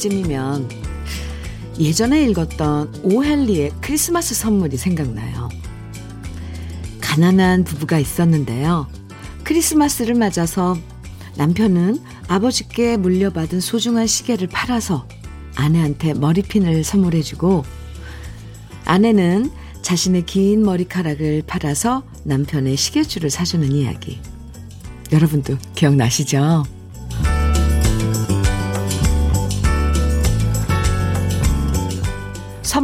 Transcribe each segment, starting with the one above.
때쯤이면 예전에 읽었던 오헨리의 크리스마스 선물이 생각나요. 가난한 부부가 있었는데요. 크리스마스를 맞아서 남편은 아버지께 물려받은 소중한 시계를 팔아서 아내한테 머리핀을 선물해주고 아내는 자신의 긴 머리카락을 팔아서 남편의 시계줄을 사주는 이야기. 여러분도 기억나시죠?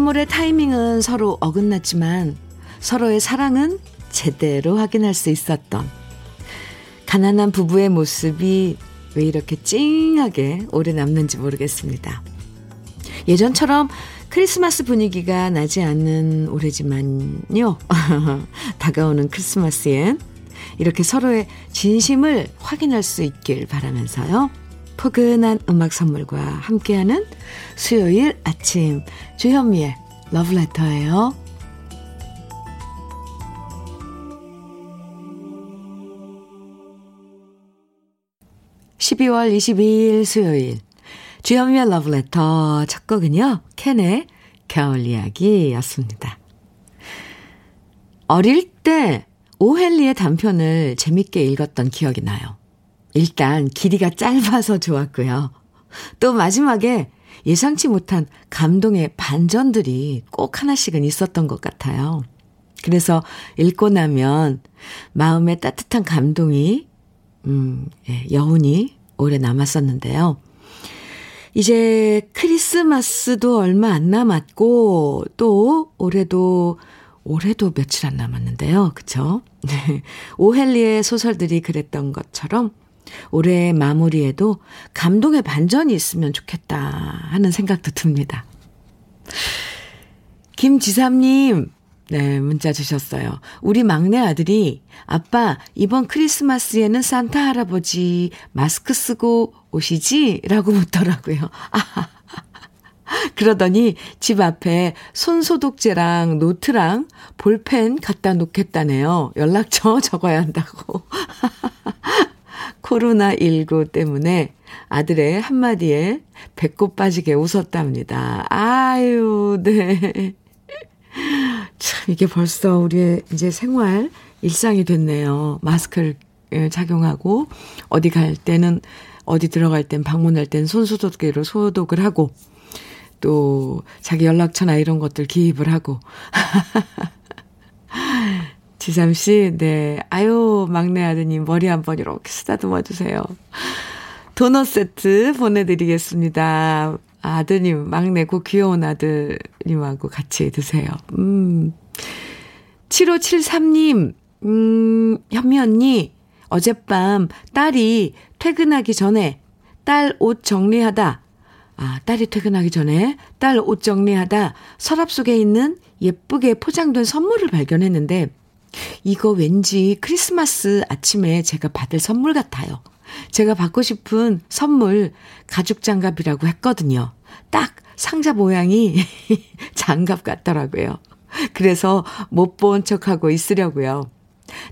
선물의 타이밍은 서로 어긋났지만 서로의 사랑은 제대로 확인할 수 있었던 가난한 부부의 모습이 왜 이렇게 찡하게 오래 남는지 모르겠습니다. 예전처럼 크리스마스 분위기가 나지 않는 올해지만요. 다가오는 크리스마스엔 이렇게 서로의 진심을 확인할 수 있길 바라면서요. 포근한 음악 선물과 함께하는 수요일 아침 주현미의 러브레터예요. 12월 22일 수요일 주현미의 러브레터 첫 곡은요. 캔의 겨울 이야기였습니다. 어릴 때 오헨리의 단편을 재밌게 읽었던 기억이 나요. 일단 길이가 짧아서 좋았고요. 또 마지막에 예상치 못한 감동의 반전들이 꼭 하나씩은 있었던 것 같아요. 그래서 읽고 나면 마음에 따뜻한 감동이, 음, 예, 여운이 오래 남았었는데요. 이제 크리스마스도 얼마 안 남았고, 또 올해도, 올해도 며칠 안 남았는데요. 그쵸? 네. 오헨리의 소설들이 그랬던 것처럼 올해 마무리에도 감동의 반전이 있으면 좋겠다 하는 생각도 듭니다. 김지삼님, 네, 문자 주셨어요. 우리 막내 아들이 아빠, 이번 크리스마스에는 산타 할아버지 마스크 쓰고 오시지? 라고 묻더라고요. 아, 그러더니 집 앞에 손소독제랑 노트랑 볼펜 갖다 놓겠다네요. 연락처 적어야 한다고. 코로나19 때문에 아들의 한마디에 배꼽 빠지게 웃었답니다. 아유, 네. 참, 이게 벌써 우리의 이제 생활, 일상이 됐네요. 마스크를 예, 착용하고, 어디 갈 때는, 어디 들어갈 땐, 방문할 땐 손소독기로 소독을 하고, 또, 자기 연락처나 이런 것들 기입을 하고. 지삼 씨, 네. 아유, 막내 아드님, 머리 한번 이렇게 쓰다듬어 주세요. 도넛 세트 보내드리겠습니다. 아드님, 막내 고 귀여운 아드님하고 같이 드세요. 음. 7573님, 음, 현미 언니, 어젯밤 딸이 퇴근하기 전에 딸 옷 정리하다, 아, 딸이 퇴근하기 전에 딸 옷 정리하다 서랍 속에 있는 예쁘게 포장된 선물을 발견했는데, 이거 왠지 크리스마스 아침에 제가 받을 선물 같아요. 제가 받고 싶은 선물 가죽 장갑이라고 했거든요. 딱 상자 모양이 장갑 같더라고요. 그래서 못 본 척하고 있으려고요.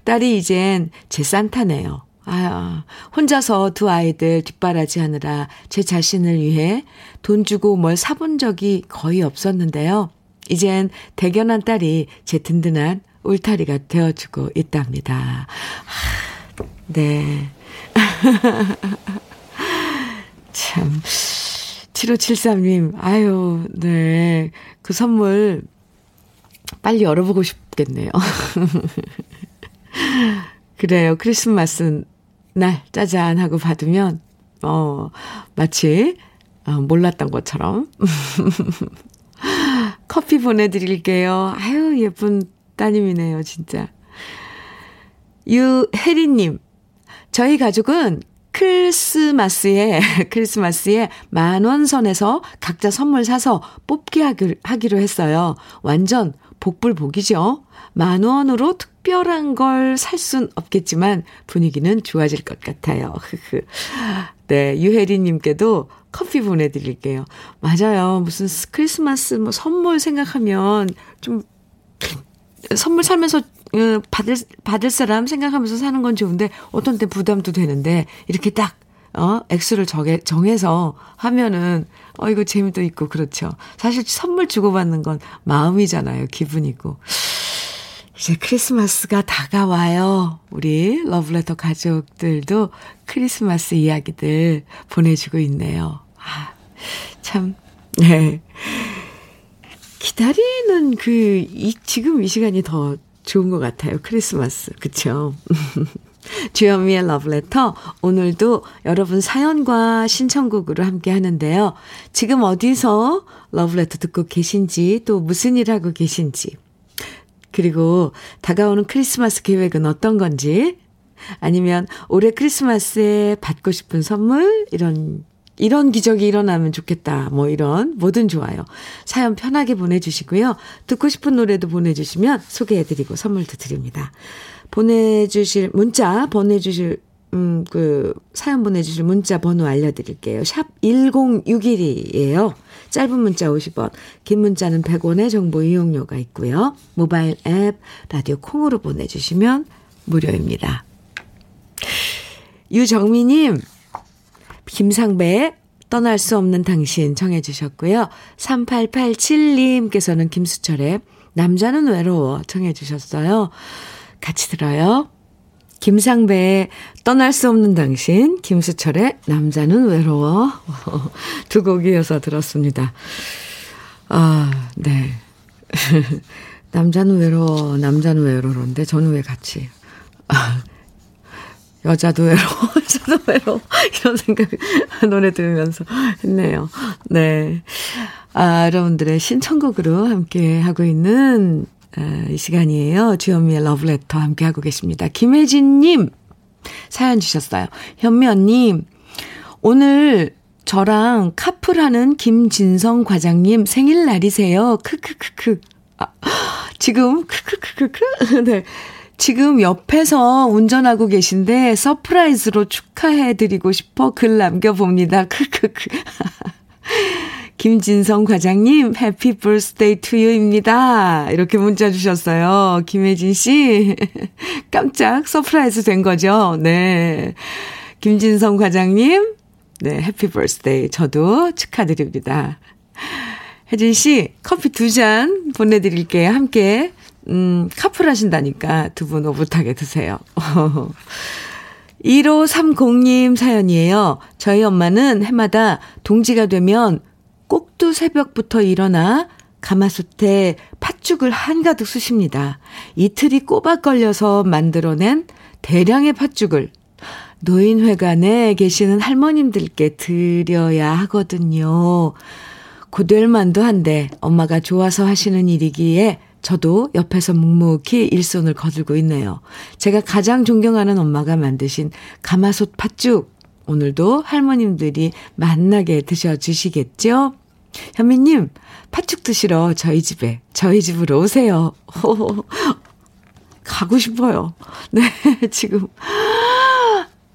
딸이 이젠 제 산타네요. 아, 혼자서 두 아이들 뒷바라지 하느라 제 자신을 위해 돈 주고 뭘 사본 적이 거의 없었는데요. 이젠 대견한 딸이 제 든든한 울타리가 되어주고 있답니다. 하, 네. 참. 7573님, 아유, 네. 그 선물 빨리 열어보고 싶겠네요. 그래요. 크리스마스 날 짜잔 하고 받으면, 어, 마치, 어, 몰랐던 것처럼. 커피 보내드릴게요. 아유, 예쁜 따님이네요, 진짜. 유혜리님, 저희 가족은 크리스마스에, 크리스마스에 만원 선에서 각자 선물 사서 뽑기 하기로 했어요. 완전 복불복이죠. 만 원으로 특별한 걸 살 순 없겠지만 분위기는 좋아질 것 같아요. 네, 유혜리님께도 커피 보내드릴게요. 맞아요. 무슨 크리스마스 뭐 선물 생각하면 좀 선물 살면서 받을, 받을 사람 생각하면서 사는 건 좋은데, 어떤 때 부담도 되는데, 이렇게 딱, 어, 액수를 정해, 정해서 하면은, 어, 이거 재미도 있고, 그렇죠. 사실 선물 주고받는 건 마음이잖아요. 기분이고. 이제 크리스마스가 다가와요. 우리 러브레터 가족들도 크리스마스 이야기들 보내주고 있네요. 아, 참, 네. 기다리는 그, 이, 지금 이 시간이 더 좋은 것 같아요. 크리스마스. 그쵸? 주현미의 러브레터. 오늘도 여러분 사연과 신청곡으로 함께 하는데요. 지금 어디서 러브레터 듣고 계신지, 또 무슨 일 하고 계신지, 그리고 다가오는 크리스마스 계획은 어떤 건지, 아니면 올해 크리스마스에 받고 싶은 선물, 이런 이런 기적이 일어나면 좋겠다. 뭐 이런 뭐든 좋아요. 사연 편하게 보내주시고요. 듣고 싶은 노래도 보내주시면 소개해드리고 선물도 드립니다. 보내주실 문자 보내주실 음, 그, 사연 보내주실 문자 번호 알려드릴게요. 샵 1061이에요. 짧은 문자 50원, 긴 문자는 100원의 정보 이용료가 있고요. 모바일 앱, 라디오 콩으로 보내주시면 무료입니다. 유정미님, 김상배 떠날 수 없는 당신 정해 주셨고요. 3887님께서는 김수철의 남자는 외로워 정해 주셨어요. 같이 들어요. 김상배의 떠날 수 없는 당신, 김수철의 남자는 외로워 두 곡이어서 들었습니다. 아, 네. 남자는 외로워, 남자는 외로운데 저는 왜 같이 아, 여자도 외로워, 여자도 외로워. 이런 생각, 노래 들으면서 했네요. 네. 아, 여러분들의 신청곡으로 함께 하고 있는 아, 이 시간이에요. 주현미의 러브레터 함께 하고 계십니다. 김혜진님, 사연 주셨어요. 현미 언님, 오늘 저랑 카풀하는 김진성 과장님 생일날이세요. 크크크크. 아, 지금 크크크크크. 네. 지금 옆에서 운전하고 계신데 surprise로 축하해드리고 싶어 글 남겨봅니다. 크크크. 김진성 과장님, happy birthday to you입니다. 이렇게 문자 주셨어요. 김혜진 씨. 깜짝 surprise 된 거죠. 네. 김진성 과장님, 네, happy birthday. 저도 축하드립니다. 혜진 씨, 커피 두 잔 보내드릴게요. 함께 음, 카풀 하신다니까 두분 오붓하게 드세요. 1530님 사연이에요. 저희 엄마는 해마다 동지가 되면 꼭두 새벽부터 일어나 가마솥에 팥죽을 한가득 쑤십니다. 이틀이 꼬박 걸려서 만들어낸 대량의 팥죽을 노인회관에 계시는 할머님들께 드려야 하거든요. 고될 만도 한데 엄마가 좋아서 하시는 일이기에 저도 옆에서 묵묵히 일손을 거들고 있네요. 제가 가장 존경하는 엄마가 만드신 가마솥 팥죽. 오늘도 할머님들이 만나게 드셔주시겠죠? 현미님, 팥죽 드시러 저희 집에, 저희 집으로 오세요. 가고 싶어요. 네, 지금.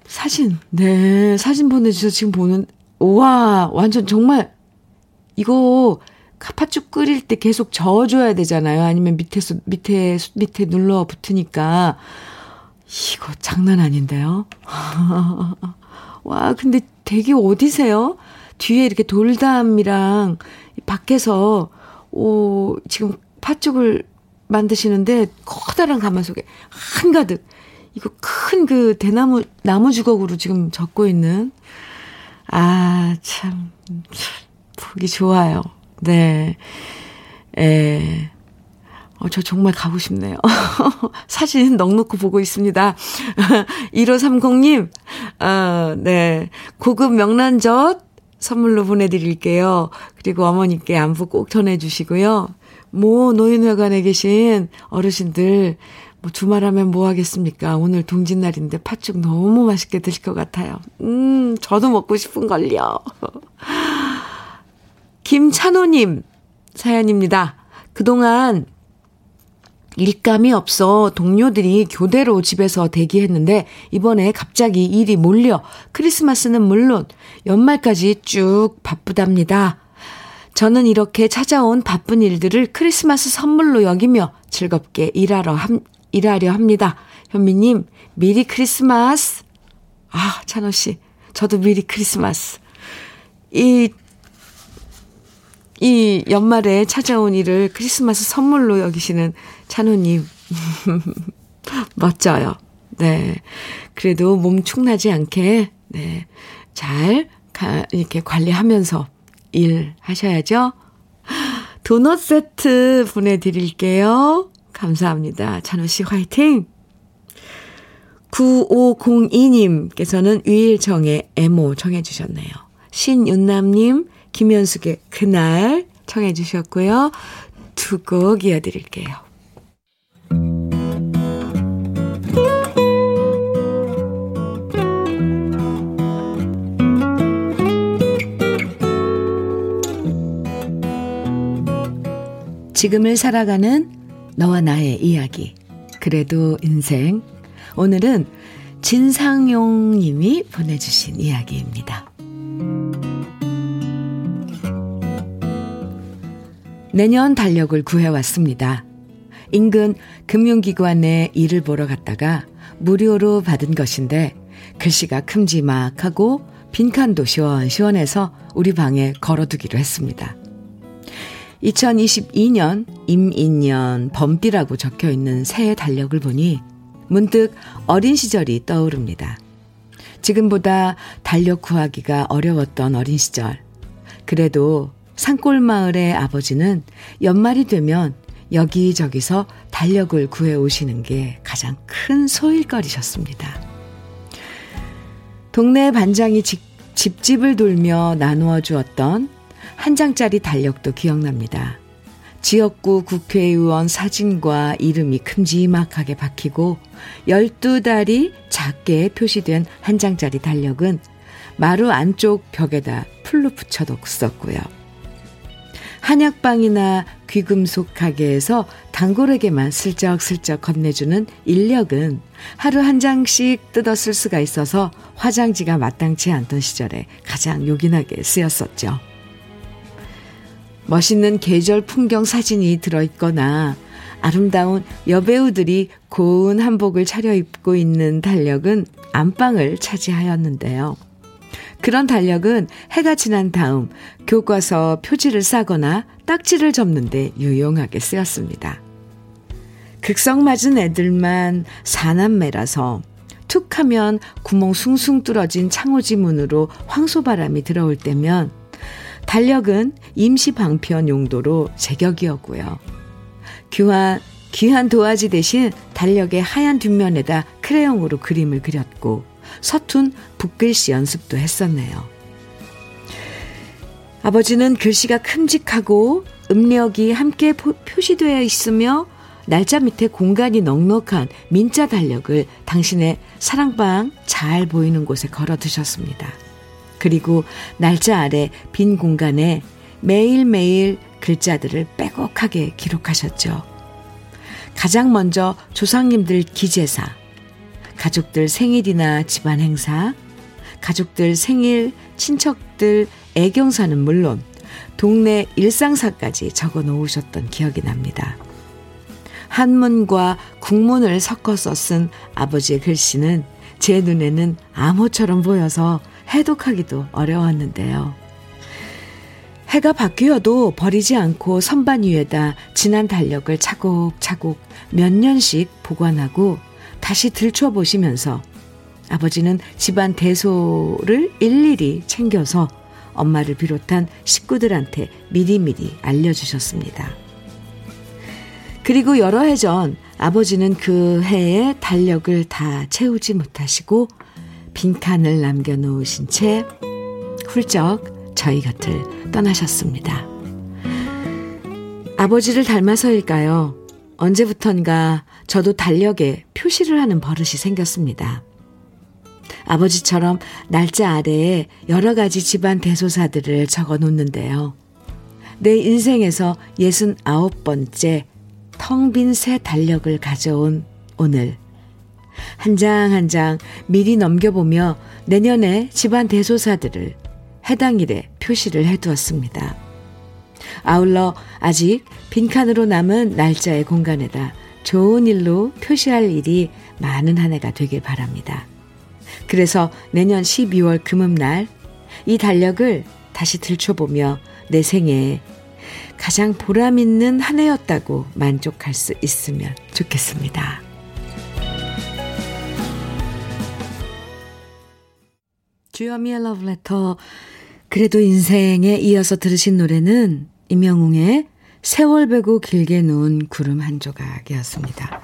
사진, 네, 사진 보내주셔서 지금 보는, 우와, 완전 정말, 이거 팥죽 끓일 때 계속 저어줘야 되잖아요. 아니면 밑에서, 밑에, 밑에 눌러 붙으니까. 이거 장난 아닌데요? 와, 근데 되게 어디세요? 뒤에 이렇게 돌담이랑 밖에서, 오, 지금 팥죽을 만드시는데 커다란 가마 속에 한가득 이거 큰 그 대나무 나무 주걱으로 지금 적고 있는 아 참 보기 좋아요. 네. 에. 어, 저 정말 가고 싶네요. 사진 넉넉히 보고 있습니다. 1530님, 어, 네. 고급 명란젓 선물로 보내드릴게요. 그리고 어머니께 안부 꼭 전해주시고요. 뭐, 노인회관에 계신 어르신들, 뭐, 주말하면 뭐 하겠습니까? 오늘 동짓날인데 팥죽 너무 맛있게 드실 것 같아요. 음, 저도 먹고 싶은 걸요. 김찬호님 사연입니다. 그동안 일감이 없어 동료들이 교대로 집에서 대기했는데 이번에 갑자기 일이 몰려 크리스마스는 물론 연말까지 쭉 바쁘답니다. 저는 이렇게 찾아온 바쁜 일들을 크리스마스 선물로 여기며 즐겁게 일하러 함, 일하려 합니다. 현미님, 미리 크리스마스! 아, 찬호 씨. 저도 미리 크리스마스. 이, 이 연말에 찾아온 일을 크리스마스 선물로 여기시는 찬호님. 멋져요. 네. 그래도 몸 축나지 않게, 네. 잘, 가, 이렇게 관리하면서 일 하셔야죠. 도넛 세트 보내드릴게요. 감사합니다. 찬호 씨 화이팅! 9502님께서는 위일정의 애모 청해 주셨네요. 신윤남님, 김현숙의 그날 청해 주셨고요. 두 곡 이어드릴게요. 지금을 살아가는 너와 나의 이야기. 그래도 인생. 오늘은 진상용 님이 보내주신 이야기입니다. 내년 달력을 구해왔습니다. 인근 금융기관에 일을 보러 갔다가 무료로 받은 것인데 글씨가 큼지막하고 빈칸도 시원시원해서 우리 방에 걸어두기로 했습니다. 2022년 임인년 범띠라고 적혀 있는 새해 달력을 보니 문득 어린 시절이 떠오릅니다. 지금보다 달력 구하기가 어려웠던 어린 시절. 그래도 산골마을의 아버지는 연말이 되면 여기저기서 달력을 구해 오시는 게 가장 큰 소일거리셨습니다. 동네 반장이 집, 집집을 돌며 나누어 주었던 한 장짜리 달력도 기억납니다. 지역구 국회의원 사진과 이름이 큼지막하게 박히고 12달이 작게 표시된 한 장짜리 달력은 마루 안쪽 벽에다 풀로 붙여뒀었고요. 한약방이나 귀금속 가게에서 단골에게만 슬쩍슬쩍 건네주는 인력은 하루 한 장씩 뜯어 쓸 수가 있어서 화장지가 마땅치 않던 시절에 가장 요긴하게 쓰였었죠. 멋있는 계절 풍경 사진이 들어있거나 아름다운 여배우들이 고운 한복을 차려입고 있는 달력은 안방을 차지하였는데요. 그런 달력은 해가 지난 다음 교과서 표지를 싸거나 딱지를 접는데 유용하게 쓰였습니다. 극성 맞은 애들만 사남매라서 툭 하면 구멍 숭숭 뚫어진 창호지 문으로 황소바람이 들어올 때면 달력은 임시 방편 용도로 제격이었고요. 귀한, 귀한 도화지 대신 달력의 하얀 뒷면에다 크레용으로 그림을 그렸고 서툰 붓글씨 연습도 했었네요. 아버지는 글씨가 큼직하고 음력이 함께 표시되어 있으며 날짜 밑에 공간이 넉넉한 민자 달력을 당신의 사랑방 잘 보이는 곳에 걸어 두셨습니다. 그리고 날짜 아래 빈 공간에 매일매일 글자들을 빼곡하게 기록하셨죠. 가장 먼저 조상님들 기재사, 가족들 생일이나 집안 행사, 가족들 생일, 친척들 애경사는 물론 동네 일상사까지 적어 놓으셨던 기억이 납니다. 한문과 국문을 섞어서 쓴 아버지의 글씨는 제 눈에는 암호처럼 보여서 해독하기도 어려웠는데요. 해가 바뀌어도 버리지 않고 선반 위에다 진한 달력을 차곡차곡 몇 년씩 보관하고 다시 들춰보시면서 아버지는 집안 대소를 일일이 챙겨서 엄마를 비롯한 식구들한테 미리미리 알려주셨습니다. 그리고 여러 해 전 아버지는 그 해에 달력을 다 채우지 못하시고 빈칸을 남겨놓으신 채 훌쩍 저희 곁을 떠나셨습니다. 아버지를 닮아서일까요? 언제부턴가 저도 달력에 표시를 하는 버릇이 생겼습니다. 아버지처럼 날짜 아래에 여러 가지 집안 대소사들을 적어 놓는데요. 내 인생에서 69번째 텅 빈 새 달력을 가져온 오늘 한 장 한장 한 장 미리 넘겨보며 내년에 집안 대소사들을 해당 일에 표시를 해두었습니다. 아울러 아직 빈칸으로 남은 날짜의 공간에다 좋은 일로 표시할 일이 많은 한 해가 되길 바랍니다. 그래서 내년 12월 금음날 이 달력을 다시 들춰보며 내 생에 가장 보람 있는 한 해였다고 만족할 수 있으면 좋겠습니다. 주여미의 러브레터 그래도 인생에 이어서 들으신 노래는 임영웅의 세월 베고 길게 놓은 구름 한 조각이었습니다.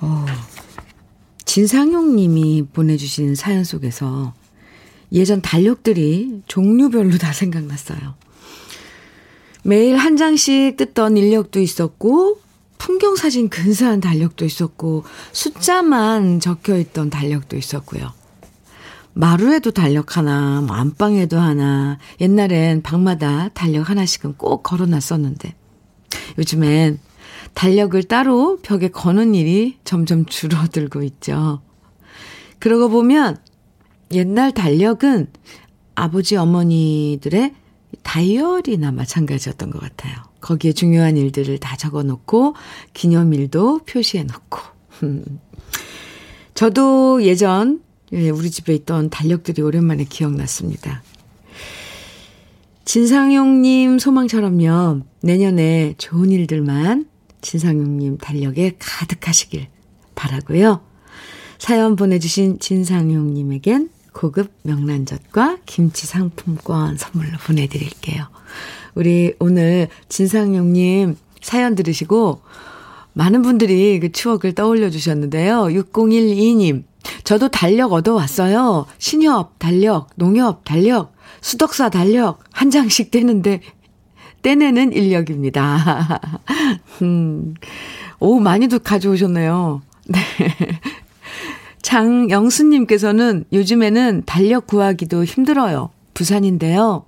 어, 진상용 님이 보내주신 사연 속에서 예전 달력들이 종류별로 다 생각났어요. 매일 한 장씩 뜯던 인력도 있었고, 풍경 사진 근사한 달력도 있었고, 숫자만 적혀 있던 달력도 있었고요. 마루에도 달력 하나, 뭐 안방에도 하나, 옛날엔 방마다 달력 하나씩은 꼭 걸어 놨었는데, 요즘엔 달력을 따로 벽에 거는 일이 점점 줄어들고 있죠. 그러고 보면 옛날 달력은 아버지 어머니들의 다이어리나 마찬가지였던 것 같아요. 거기에 중요한 일들을 다 적어 놓고 기념일도 표시해 놓고. 저도 예전 예, 우리 집에 있던 달력들이 오랜만에 기억났습니다. 진상용님 소망처럼요. 내년에 좋은 일들만 진상용님 달력에 가득하시길 바라고요. 사연 보내주신 진상용님에겐 고급 명란젓과 김치 상품권 선물로 보내드릴게요. 우리 오늘 진상용님 사연 들으시고 많은 분들이 그 추억을 떠올려 주셨는데요. 6012님, 저도 달력 얻어왔어요. 신협 달력, 농협 달력, 수덕사 달력 한 장씩 떼는데 떼내는 인력입니다. 음, 오, 많이도 가져오셨네요. 네. 장영수님께서는 요즘에는 달력 구하기도 힘들어요. 부산인데요.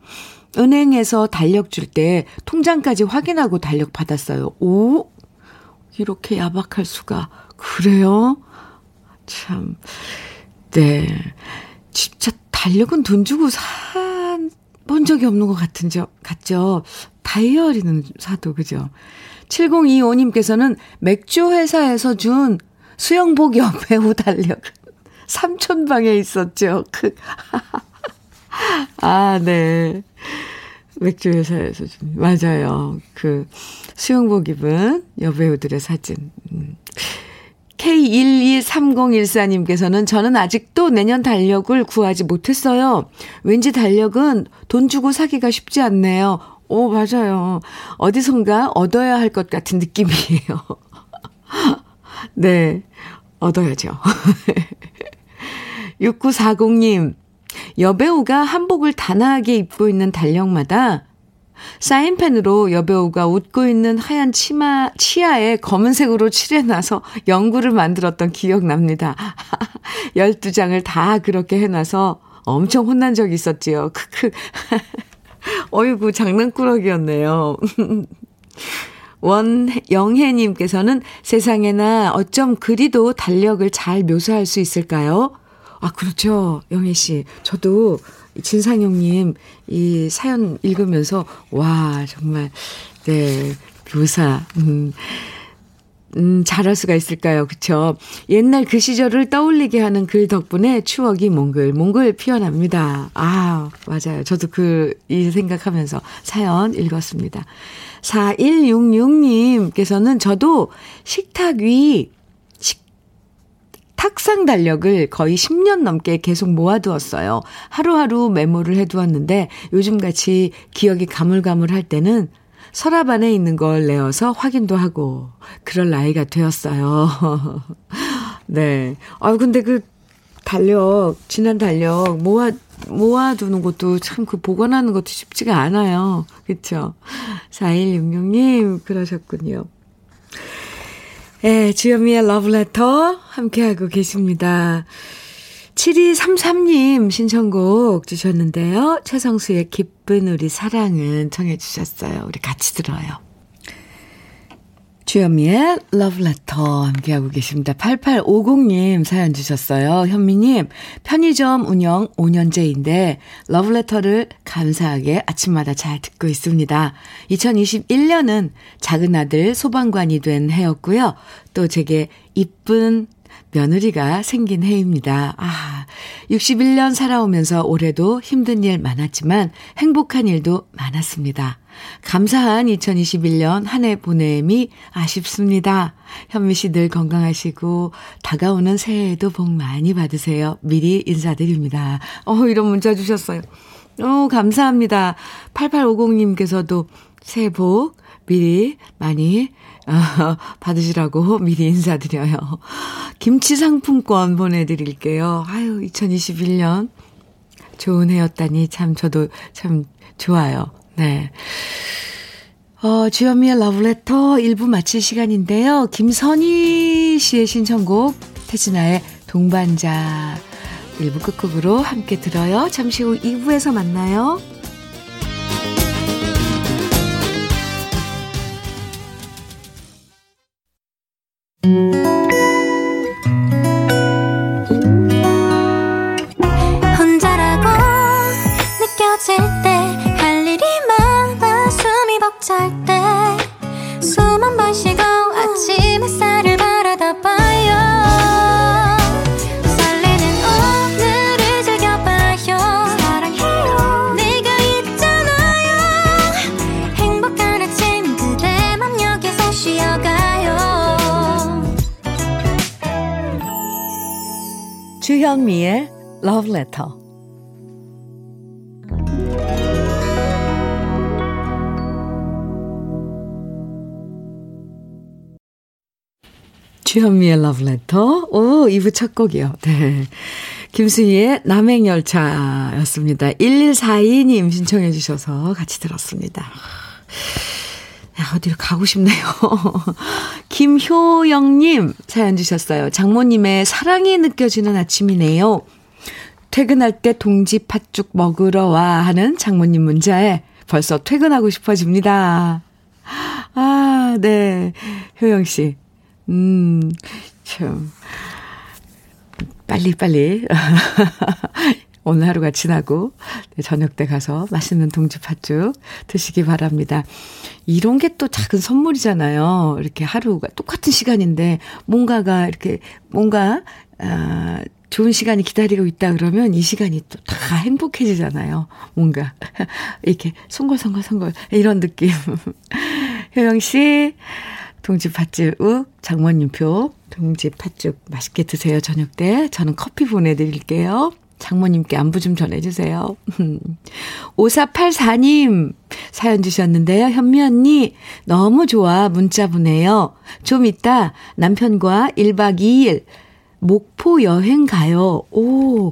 은행에서 달력 줄 때 통장까지 확인하고 달력 받았어요. 오? 이렇게 야박할 수가. 그래요? 참. 네. 진짜 달력은 돈 주고 사본 적이 없는 것 같은 적, 같죠? 다이어리는 사도, 그죠? 7025님께서는 맥주 회사에서 준 수영복 여배우 달력. 삼촌방에 있었죠. 그. 아, 네. 맥주 회사에서 준, 맞아요. 그, 수영복 입은 여배우들의 사진. 음. K123014님께서는 저는 아직도 내년 달력을 구하지 못했어요. 왠지 달력은 돈 주고 사기가 쉽지 않네요. 오, 맞아요. 어디선가 얻어야 할 것 같은 느낌이에요. 네, 얻어야죠. 6940님, 여배우가 한복을 단아하게 입고 있는 달력마다 사인펜으로 여배우가 웃고 있는 하얀 치마, 치아에 검은색으로 칠해놔서 연구를 만들었던 기억 납니다. 12장을 다 그렇게 해놔서 엄청 혼난 적이 있었지요. 크크. 어이구, 장난꾸러기였네요. 원영혜님께서는 세상에나 어쩜 그리도 달력을 잘 묘사할 수 있을까요? 아, 그렇죠. 영혜 씨. 저도 진상영님 이 사연 읽으면서, 와, 정말, 네, 묘사, 음, 음, 잘할 수가 있을까요? 그쵸? 옛날 그 시절을 떠올리게 하는 글 덕분에 추억이 몽글몽글 피어납니다. 아, 맞아요. 저도 그, 이 생각하면서 사연 읽었습니다. 4166님께서는 저도 식탁 위, 식, 탁상 달력을 거의 10년 넘게 계속 모아두었어요. 하루하루 메모를 해두었는데 요즘같이 기억이 가물가물할 때는 서랍 안에 있는 걸 내어서 확인도 하고 그럴 나이가 되었어요. 네. 아 근데 그 달력 지난 달력 모아 모아두는 것도 참 그 보관하는 것도 쉽지가 않아요. 그쵸? 4166님, 그러셨군요. 예, 주현미의 러브레터 함께하고 계십니다. 7233님 신청곡 주셨는데요. 최성수의 기쁜 우리 사랑은 청해주셨어요. 우리 같이 들어요. 주현미의 러브레터 함께하고 계십니다. 8850님 사연 주셨어요. 현미님, 편의점 운영 5년째인데 러브레터를 감사하게 아침마다 잘 듣고 있습니다. 2021년은 작은 아들 소방관이 된 해였고요. 또 제게 이쁜 며느리가 생긴 해입니다. 아, 61년 살아오면서 올해도 힘든 일 많았지만 행복한 일도 많았습니다. 감사한 2021년 한 해 보냄이 아쉽습니다. 현미 씨 늘 건강하시고 다가오는 새해에도 복 많이 받으세요. 미리 인사드립니다. 어, 이런 문자 주셨어요. 어, 감사합니다. 8850님께서도 새해 복 미리 많이 어, 받으시라고 미리 인사드려요. 김치 상품권 보내드릴게요. 아유, 2021년 좋은 해였다니 참 저도 참 좋아요. 네. 어, 주현미의 러브레터 1부 마칠 시간인데요. 김선희 씨의 신청곡, 태진아의 동반자 1부 끝곡으로 함께 들어요. 잠시 후 2부에서 만나요. Música 주현미의 Love Letter. 주현미의 Love Letter. 오, 2부 첫 곡이요. 네. 김수희의 남행열차였습니다. 1142님 신청해 주셔서 같이 들었습니다. 야, 어디로 가고 싶네요. 김효영님 사연 주셨어요. 장모님의 사랑이 느껴지는 아침이네요. 퇴근할 때 동지 팥죽 먹으러 와 하는 장모님 문자에 벌써 퇴근하고 싶어집니다. 아, 네. 효영 씨. 음, 참. 빨리빨리. 오늘 하루가 지나고 네, 저녁 때 가서 맛있는 동지 팥죽 드시기 바랍니다. 이런 게 또 작은 선물이잖아요. 이렇게 하루가 똑같은 시간인데 뭔가가 이렇게 뭔가 아 좋은 시간이 기다리고 있다 그러면 이 시간이 또 다 행복해지잖아요. 뭔가 이렇게 송골송골송골 이런 느낌. 효영 씨 동지 팥죽 장모님표 동지 팥죽 맛있게 드세요. 저녁 때 저는 커피 보내드릴게요. 장모님께 안부 좀 전해주세요. 5484님 사연 주셨는데요. 현미 언니 너무 좋아 문자 보내요. 좀 이따 남편과 1박 2일 목포 여행 가요. 오,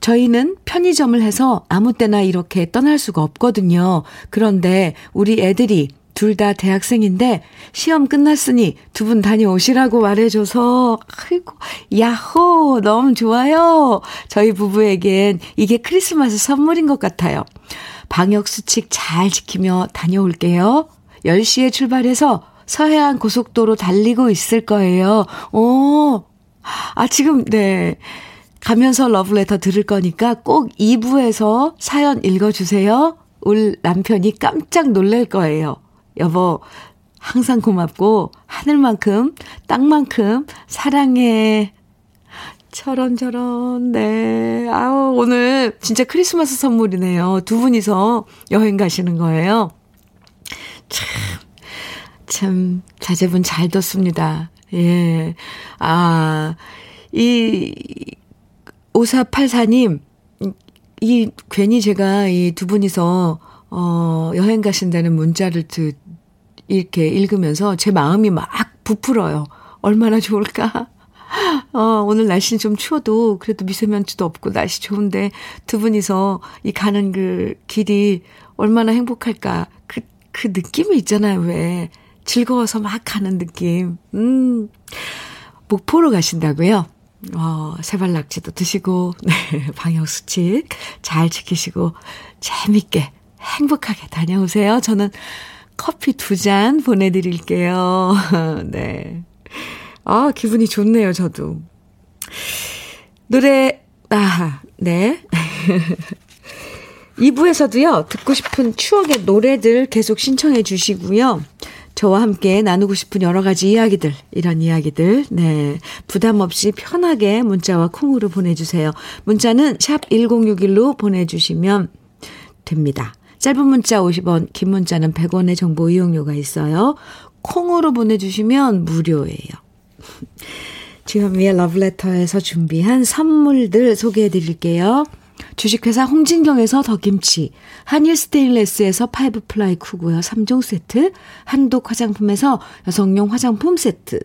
저희는 편의점을 해서 아무 때나 이렇게 떠날 수가 없거든요. 그런데 우리 애들이 둘 다 대학생인데 시험 끝났으니 두 분 다녀오시라고 말해줘서 아이고 야호 너무 좋아요. 저희 부부에겐 이게 크리스마스 선물인 것 같아요. 방역 수칙 잘 지키며 다녀올게요. 10시에 출발해서 서해안 고속도로 달리고 있을 거예요. 오. 아 지금 네. 가면서 러브레터 들을 거니까 꼭 2부에서 사연 읽어주세요. 울 남편이 깜짝 놀랄 거예요. 여보, 항상 고맙고, 하늘만큼, 땅만큼, 사랑해. 저런 저런, 네. 아우, 오늘 진짜 크리스마스 선물이네요. 두 분이서 여행 가시는 거예요. 참, 참, 자제분 잘 뒀습니다. 예. 아, 이, 5484님, 이, 괜히 제가 이 두 분이서, 어, 여행 가신다는 문자를 듣, 이렇게 읽으면서 제 마음이 막 부풀어요. 얼마나 좋을까? 어, 오늘 날씨는 좀 추워도 그래도 미세먼지도 없고 날씨 좋은데 두 분이서 이 가는 그 길이 얼마나 행복할까. 그, 그 느낌이 있잖아요, 왜. 즐거워서 막 가는 느낌. 음. 목포로 가신다고요? 어, 세발낙지도 드시고, 네, 방역수칙 잘 지키시고, 재밌게, 행복하게 다녀오세요. 저는 커피 두 잔 보내드릴게요. 네. 아, 기분이 좋네요, 저도. 노래, 아, 네. 2부에서도요, 듣고 싶은 추억의 노래들 계속 신청해 주시고요. 저와 함께 나누고 싶은 여러 가지 이야기들, 이런 이야기들, 네. 부담 없이 편하게 문자와 콩으로 보내주세요. 문자는 샵 1061로 보내주시면 됩니다. 짧은 문자 50원, 긴 문자는 100원의 정보 이용료가 있어요. 콩으로 보내주시면 무료예요. 주현미의 러브레터에서 준비한 선물들 소개해 드릴게요. 주식회사 홍진경에서 더김치, 한일 스테인레스에서 five ply 쿠고요 3종 세트, 한독 화장품에서 여성용 화장품 세트,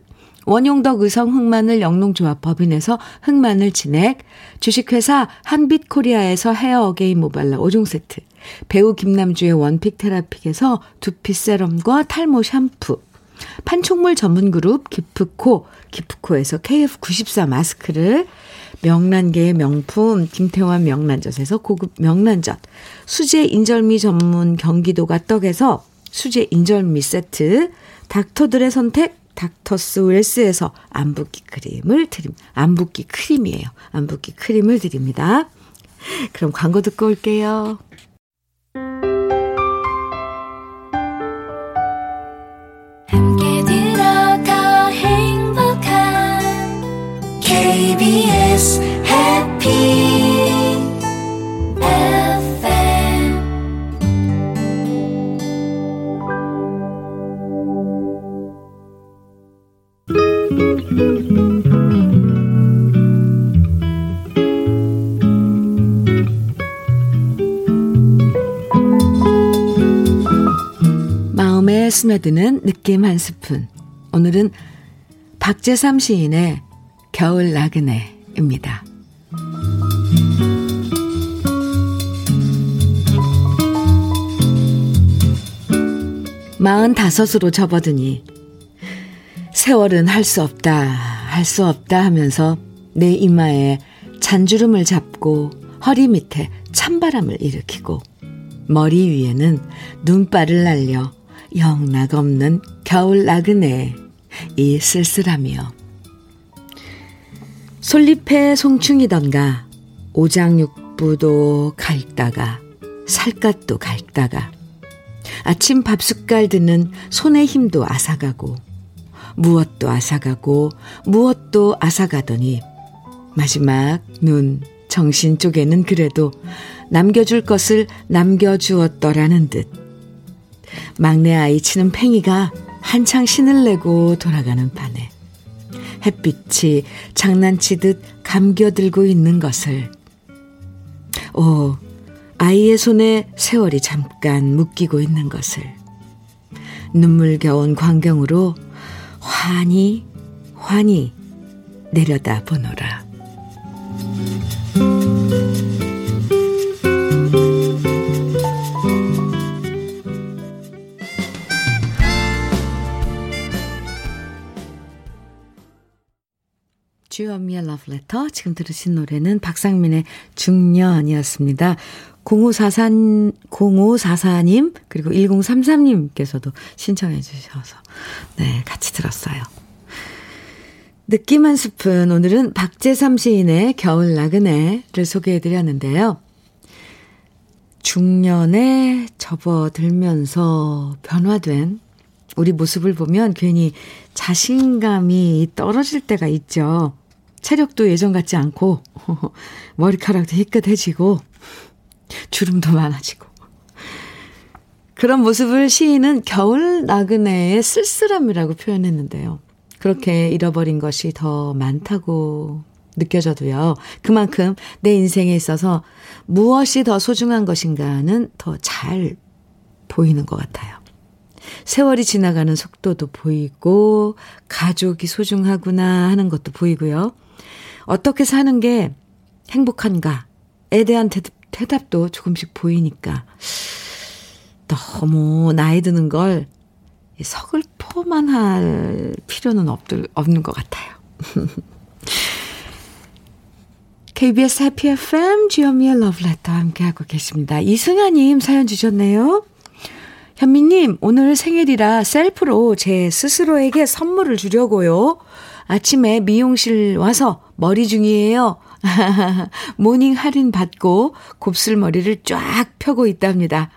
원용덕 의성 흑마늘 영농조합 법인에서 흑마늘 진액, 주식회사 한빛코리아에서 헤어 어게인 모발라 5종 세트, 배우 김남주의 one pick 테라픽에서 두피 세럼과 탈모 샴푸, 판촉물 전문 그룹 기프코, 기프코에서 KF94 마스크를 명란계의 명품 김태환 명란젓에서 고급 명란젓, 수제 인절미 전문 경기도가 떡에서 수제 인절미 세트, 닥터들의 선택 닥터스 웰스에서 안붓기 크림을 드림, 안붓기 크림이에요. 안붓기 크림을 드립니다. 그럼 광고 듣고 올게요. KBS 해피 마음에 스며드는 느낌 한 스푼. 오늘은 박재삼 시인의 겨울 나그네 입니다. 마흔 다섯으로 접어드니 세월은 할 수 없다, 할 수 없다 하면서 내 이마에 잔주름을 잡고 허리 밑에 찬바람을 일으키고 머리 위에는 눈발을 날려 영락 없는 겨울 나그네 이 쓸쓸하며 솔잎에 송충이던가 오장육부도 갈다가 살갗도 갈다가. 아침 밥 숟갈 드는 손의 힘도 아사가고 무엇도 아사가고 무엇도 아사가더니 마지막 눈 정신 쪽에는 그래도 남겨줄 것을 남겨주었더라는 듯. 막내 아이 치는 팽이가 한창 신을 내고 돌아가는 반에 햇빛이 장난치듯 감겨들고 있는 것을 오 아이의 손에 세월이 잠깐 묶이고 있는 것을 눈물겨운 광경으로 환히 환히 내려다 보노라. 주현미의 러브레터 지금 들으신 노래는 박상민의 중년이었습니다. 0544, 0544님, 그리고 1033님께서도 신청해 주셔서, 네, 같이 들었어요. 느낌 한 스푼, 오늘은 박재삼 시인의 겨울 나그네를 소개해 드렸는데요. 중년에 접어들면서 변화된 우리 모습을 보면 괜히 자신감이 떨어질 때가 있죠. 체력도 예전 같지 않고, 머리카락도 희끗해지고, 주름도 많아지고. 그런 모습을 시인은 겨울 나그네의 쓸쓸함이라고 표현했는데요. 그렇게 잃어버린 것이 더 많다고 느껴져도요. 그만큼 내 인생에 있어서 무엇이 더 소중한 것인가는 더 잘 보이는 것 같아요. 세월이 지나가는 속도도 보이고, 가족이 소중하구나 하는 것도 보이고요. 어떻게 사는 게 행복한가에 대한 대답 도 조금씩 보이니까 너무 나이 드는 걸 서글퍼만 할 필요는 없, 없는 것 같아요. KBS 해피 FM 주현미의 러브레터 함께하고 계십니다. 이승아님 사연 주셨네요. 현미님, 오늘 생일이라 self로 제 스스로에게 선물을 주려고요. 아침에 미용실 와서 머리 중이에요. morning 할인 받고 곱슬머리를 쫙 펴고 있답니다.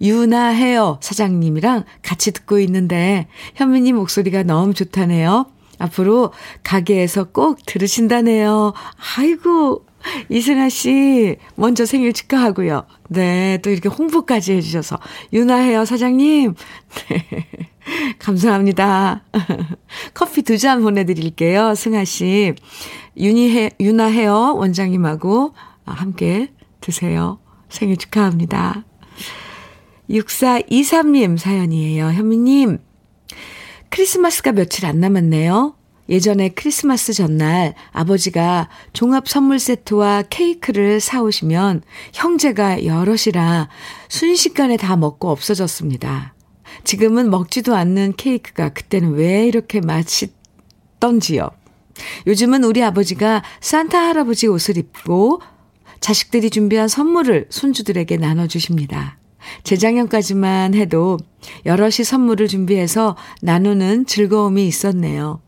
유나 헤어 사장님이랑 같이 듣고 있는데 현미님 목소리가 너무 좋다네요. 앞으로 가게에서 꼭 들으신다네요. 아이고, 이승아 씨, 먼저 생일 축하하고요. 네, 또 이렇게 홍보까지 해주셔서. 유나 헤어 사장님, 네, 감사합니다. 커피 두 잔 보내드릴게요. 승아 씨. 유니헤, 유나 헤어 원장님하고 함께 드세요. 생일 축하합니다. 6423님 사연이에요. 현미님, 크리스마스가 며칠 안 남았네요. 예전에 크리스마스 전날 아버지가 종합 선물 세트와 케이크를 사오시면 형제가 여럿이라 순식간에 다 먹고 없어졌습니다. 지금은 먹지도 않는 케이크가 그때는 왜 이렇게 맛있던지요. 요즘은 우리 아버지가 산타 할아버지 옷을 입고 자식들이 준비한 선물을 손주들에게 나눠주십니다. 재작년까지만 해도 여럿이 선물을 준비해서 나누는 즐거움이 있었네요.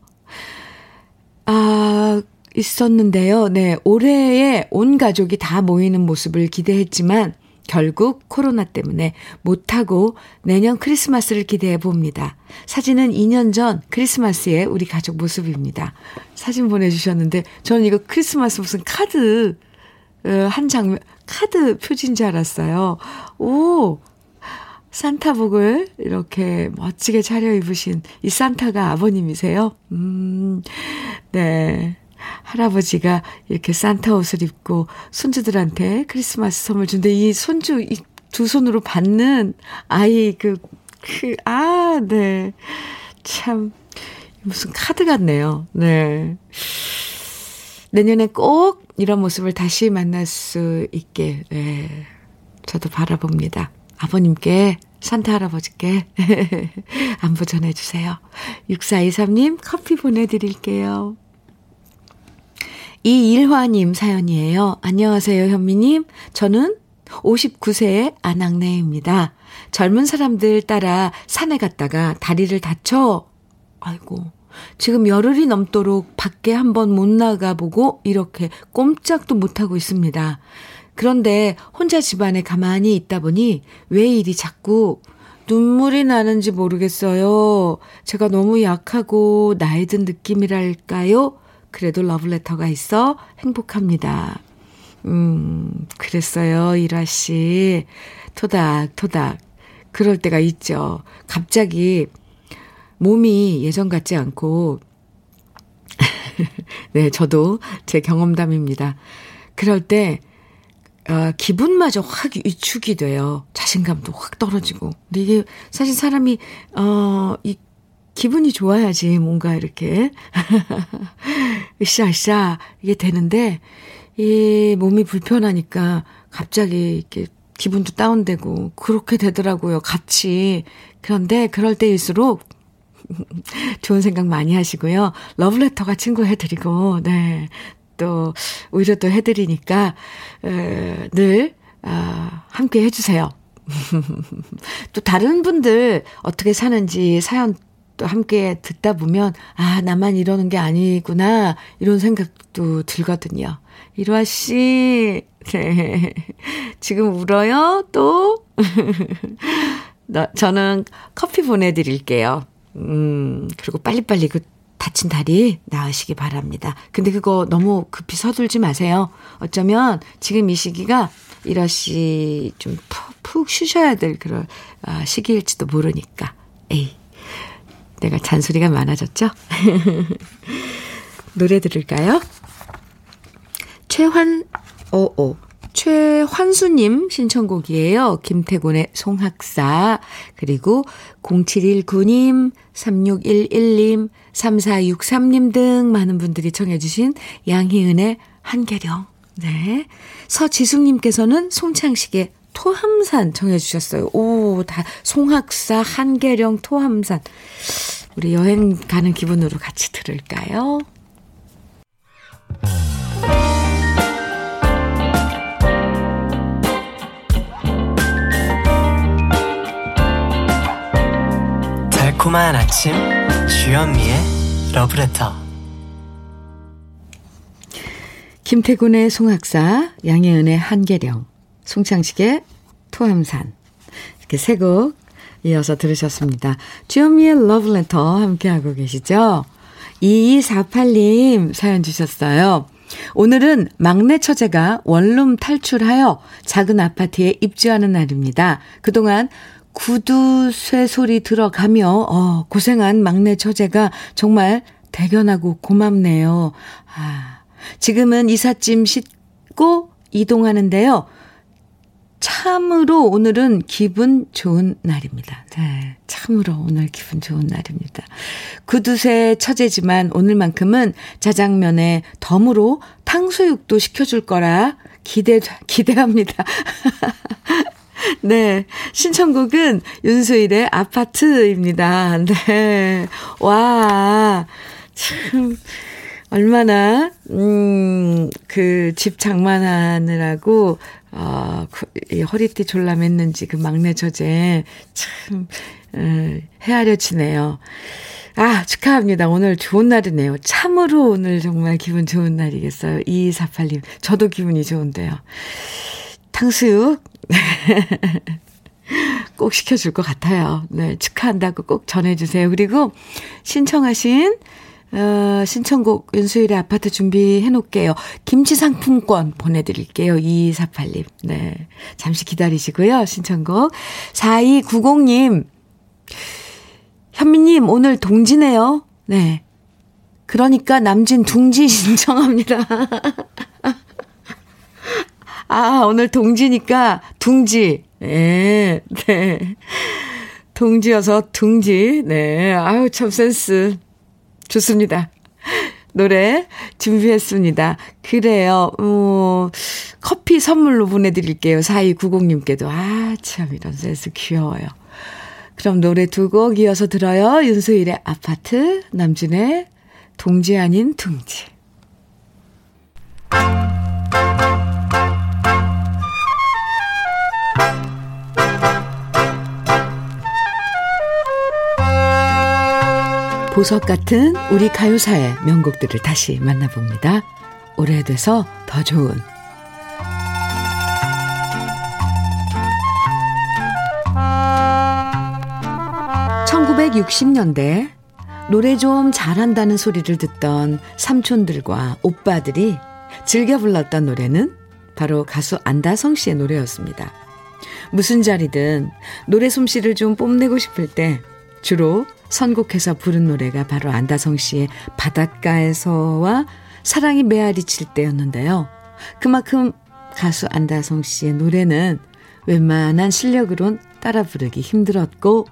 아, 있었는데요. 네, 올해에 온 가족이 다 모이는 모습을 기대했지만 결국 코로나 때문에 못하고 내년 크리스마스를 기대해 봅니다. 사진은 2년 전 크리스마스에 우리 가족 모습입니다. 사진 보내주셨는데 저는 이거 크리스마스 무슨 카드 어, 한 장면 카드 표지인 줄 알았어요. 오 산타복을 이렇게 멋지게 차려입으신 이 산타가 아버님이세요? 음, 네. 할아버지가 이렇게 산타 옷을 입고 손주들한테 크리스마스 선물 준데 이 손주 이두 손으로 받는 아이 그, 그, 아, 네. 참, 무슨 카드 같네요. 네. 내년에 꼭 이런 모습을 다시 만날 수 있게, 네. 저도 바라봅니다. 아버님께, 산타 할아버지께 안부 전해주세요. 6423님 커피 보내드릴게요. 이일화님 사연이에요. 안녕하세요, 현미님. 저는 59세의 아낙네입니다. 젊은 사람들 따라 산에 갔다가 다리를 다쳐, 아이고, 지금 열흘이 넘도록 밖에 한번 못 나가보고 이렇게 꼼짝도 못하고 있습니다. 그런데 혼자 집안에 가만히 있다 보니 왜 일이 자꾸 눈물이 나는지 모르겠어요. 제가 너무 약하고 나이 든 느낌이랄까요? 그래도 러브레터가 있어 행복합니다. 음, 그랬어요, 이라 씨. 토닥토닥. 그럴 때가 있죠. 갑자기 몸이 예전 같지 않고, 네, 저도 제 경험담입니다. 그럴 때, 어, 기분마저 확 위축이 돼요. 자신감도 확 떨어지고. 근데 이게 사실 사람이, 어, 이 기분이 좋아야지 뭔가 이렇게 으쌰으쌰 이게 되는데 이 몸이 불편하니까 갑자기 이렇게 기분도 다운되고 그렇게 되더라고요. 같이. 그런데 그럴 때일수록 좋은 생각 많이 하시고요. 러브레터가 친구 해드리고, 네. 또, 오히려 또 해드리니까, 에, 늘, 아, 함께 해주세요. 또 다른 분들 어떻게 사는지 사연 또 함께 듣다 보면, 아, 나만 이러는 게 아니구나, 이런 생각도 들거든요. 이로아 씨, 네. 지금 울어요? 또? 저는 커피 보내드릴게요. 음, 그리고 빨리빨리 그 다친 다리 나으시기 바랍니다. 근데 그거 너무 급히 서둘지 마세요. 어쩌면 지금 이 시기가 이러 씨좀 푹, 푹 쉬셔야 될 그런 아, 시기일지도 모르니까. 에이. 내가 잔소리가 많아졌죠? 노래 들을까요? 최환, 오오. 최환수님 신청곡이에요. 김태곤의 송학사, 그리고 0719님, 3611님, 3463님 등 많은 분들이 청해주신 양희은의 한계령. 네. 서지숙님께서는 송창식의 토함산 정해주셨어요. 오, 다, 송학사, 한계령, 토함산. 우리 여행 가는 기분으로 같이 들을까요? 달콤한 아침, 주현미의 러브레터. 김태군의 송학사, 양혜은의 한계령. 송창식의 토함산, 세곡 이어서 들으셨습니다. 주현미의 러브레터 함께하고 계시죠? 2248님 사연 주셨어요. 오늘은 막내 처제가 원룸 탈출하여 작은 아파트에 입주하는 날입니다. 그동안 구두 쇠소리 들어가며 어, 고생한 막내 처제가 정말 대견하고 고맙네요. 아, 지금은 이삿짐 싣고 이동하는데요. 참으로 오늘은 기분 좋은 날입니다. 네, 참으로 오늘 기분 좋은 날입니다. 구두쇠 처제지만 오늘만큼은 자장면에 덤으로 탕수육도 시켜줄 거라 기대, 기대합니다. 네. 신청곡은 윤수일의 아파트입니다. 네. 와. 참. 얼마나, 음, 그 집 장만하느라고, 어, 이 허리띠 졸라맸는지 그 막내 처제 참, 음, 헤아려 치네요. 아, 축하합니다. 오늘 좋은 날이네요. 참으로 오늘 정말 기분 좋은 날이겠어요. 2248님. 저도 기분이 좋은데요. 탕수육. 꼭 시켜줄 것 같아요. 네, 축하한다고 꼭 전해주세요. 그리고 신청하신 어, 신청곡 윤수일의 아파트 준비해 놓을게요. 김치 상품권 보내드릴게요. 2248님. 네. 잠시 기다리시고요. 신청곡. 4290님. 현미님, 오늘 동지네요. 네. 그러니까 남진 둥지 신청합니다. 아, 오늘 동지니까 둥지. 네. 네. 동지여서 둥지. 네. 아유, 참 센스. 좋습니다. 노래 준비했습니다. 그래요. 어, 커피 선물로 보내드릴게요. 4290님께도. 아, 참, 이런 센스 귀여워요. 그럼 노래 두 곡 이어서 들어요. 윤수일의 아파트, 남진의 동지 아닌 둥지. 보석 같은 우리 가요사의 명곡들을 다시 만나봅니다. 오래돼서 더 좋은 1960년대 노래 좀 잘한다는 소리를 듣던 삼촌들과 오빠들이 즐겨 불렀던 노래는 바로 가수 안다성 씨의 노래였습니다. 무슨 자리든 노래 솜씨를 좀 뽐내고 싶을 때 주로 선곡해서 부른 노래가 바로 안다성 씨의 바닷가에서와 사랑이 메아리 칠 때였는데요. 그만큼 가수 안다성 씨의 노래는 웬만한 실력으론 따라 부르기 힘들었고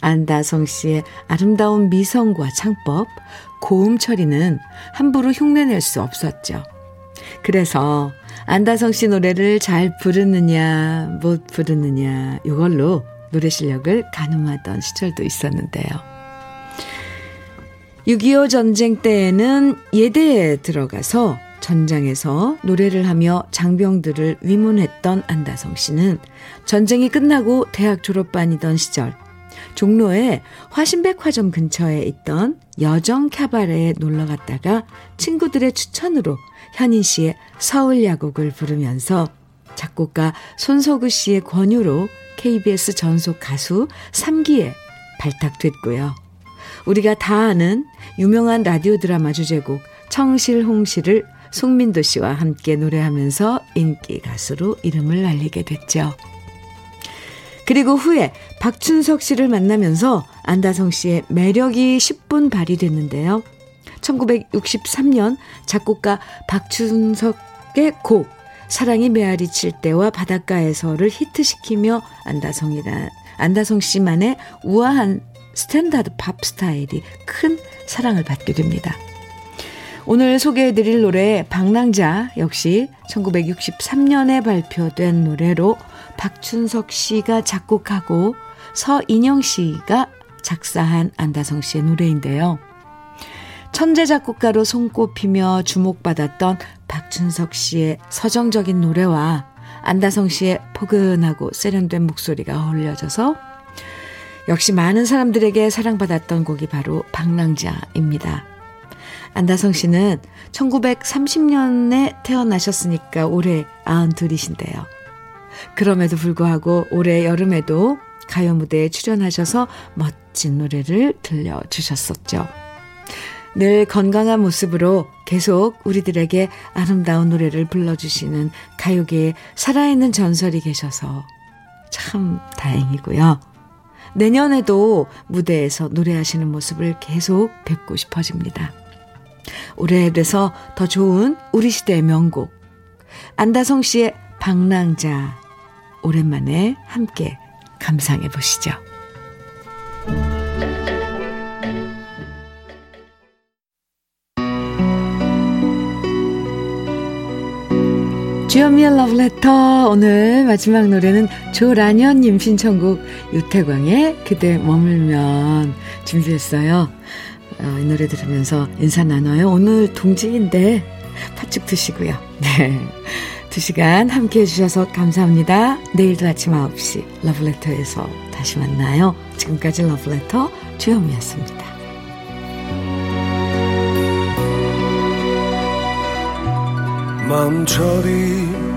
안다성 씨의 아름다운 미성과 창법, 고음 처리는 함부로 흉내낼 수 없었죠. 그래서 안다성 씨 노래를 잘 부르느냐, 못 부르느냐, 이걸로 노래 실력을 가늠하던 시절도 있었는데요. 6.25 전쟁 때에는 예대에 들어가서 전장에서 노래를 하며 장병들을 위문했던 안다성 씨는 전쟁이 끝나고 대학 졸업반이던 시절 종로에 화신백화점 근처에 있던 여정 캐바레에 놀러 갔다가 친구들의 추천으로 현인 씨의 서울 야곡을 부르면서 작곡가 손석우 씨의 권유로 KBS 전속 가수 3기에 발탁됐고요. 우리가 다 아는 유명한 라디오 드라마 주제곡 청실홍실을 송민도 씨와 함께 노래하면서 인기 가수로 이름을 날리게 됐죠. 그리고 후에 박춘석 씨를 만나면서 안다성 씨의 매력이 10분 발휘됐는데요. 1963년 작곡가 박춘석의 곡 사랑이 메아리 칠 때와 바닷가에서를 히트시키며 안다성이라 안다성 씨만의 우아한 standard pop 스타일이 큰 사랑을 받게 됩니다. 오늘 소개해드릴 노래 방랑자 역시 1963년에 발표된 노래로 박춘석 씨가 작곡하고 서인영 씨가 작사한 안다성 씨의 노래인데요. 천재 작곡가로 손꼽히며 주목받았던 박춘석 씨의 서정적인 노래와 안다성 씨의 포근하고 세련된 목소리가 어울려져서 역시 많은 사람들에게 사랑받았던 곡이 바로 방랑자입니다. 안다성 씨는 1930년에 태어나셨으니까 올해 92이신데요. 그럼에도 불구하고 올해 여름에도 가요 무대에 출연하셔서 멋진 노래를 들려주셨었죠. 늘 건강한 모습으로 계속 우리들에게 아름다운 노래를 불러주시는 가요계에 살아있는 전설이 계셔서 참 다행이고요. 내년에도 무대에서 노래하시는 모습을 계속 뵙고 싶어집니다. 오래돼서 더 좋은 우리 시대의 명곡 안다성 씨의 방랑자 오랜만에 함께 감상해 보시죠. 주현미의 러브레터 오늘 마지막 노래는 조란현님 신청곡 유태광의 그대 머물면 준비했어요. 어, 이 노래 들으면서 인사 나눠요. 오늘 동지인데 팥죽 드시고요. 네. 두 시간 함께 해주셔서 감사합니다. 내일도 아침 9시 러브레터에서 다시 만나요. 지금까지 러브레터 주현미였습니다. 마음 처리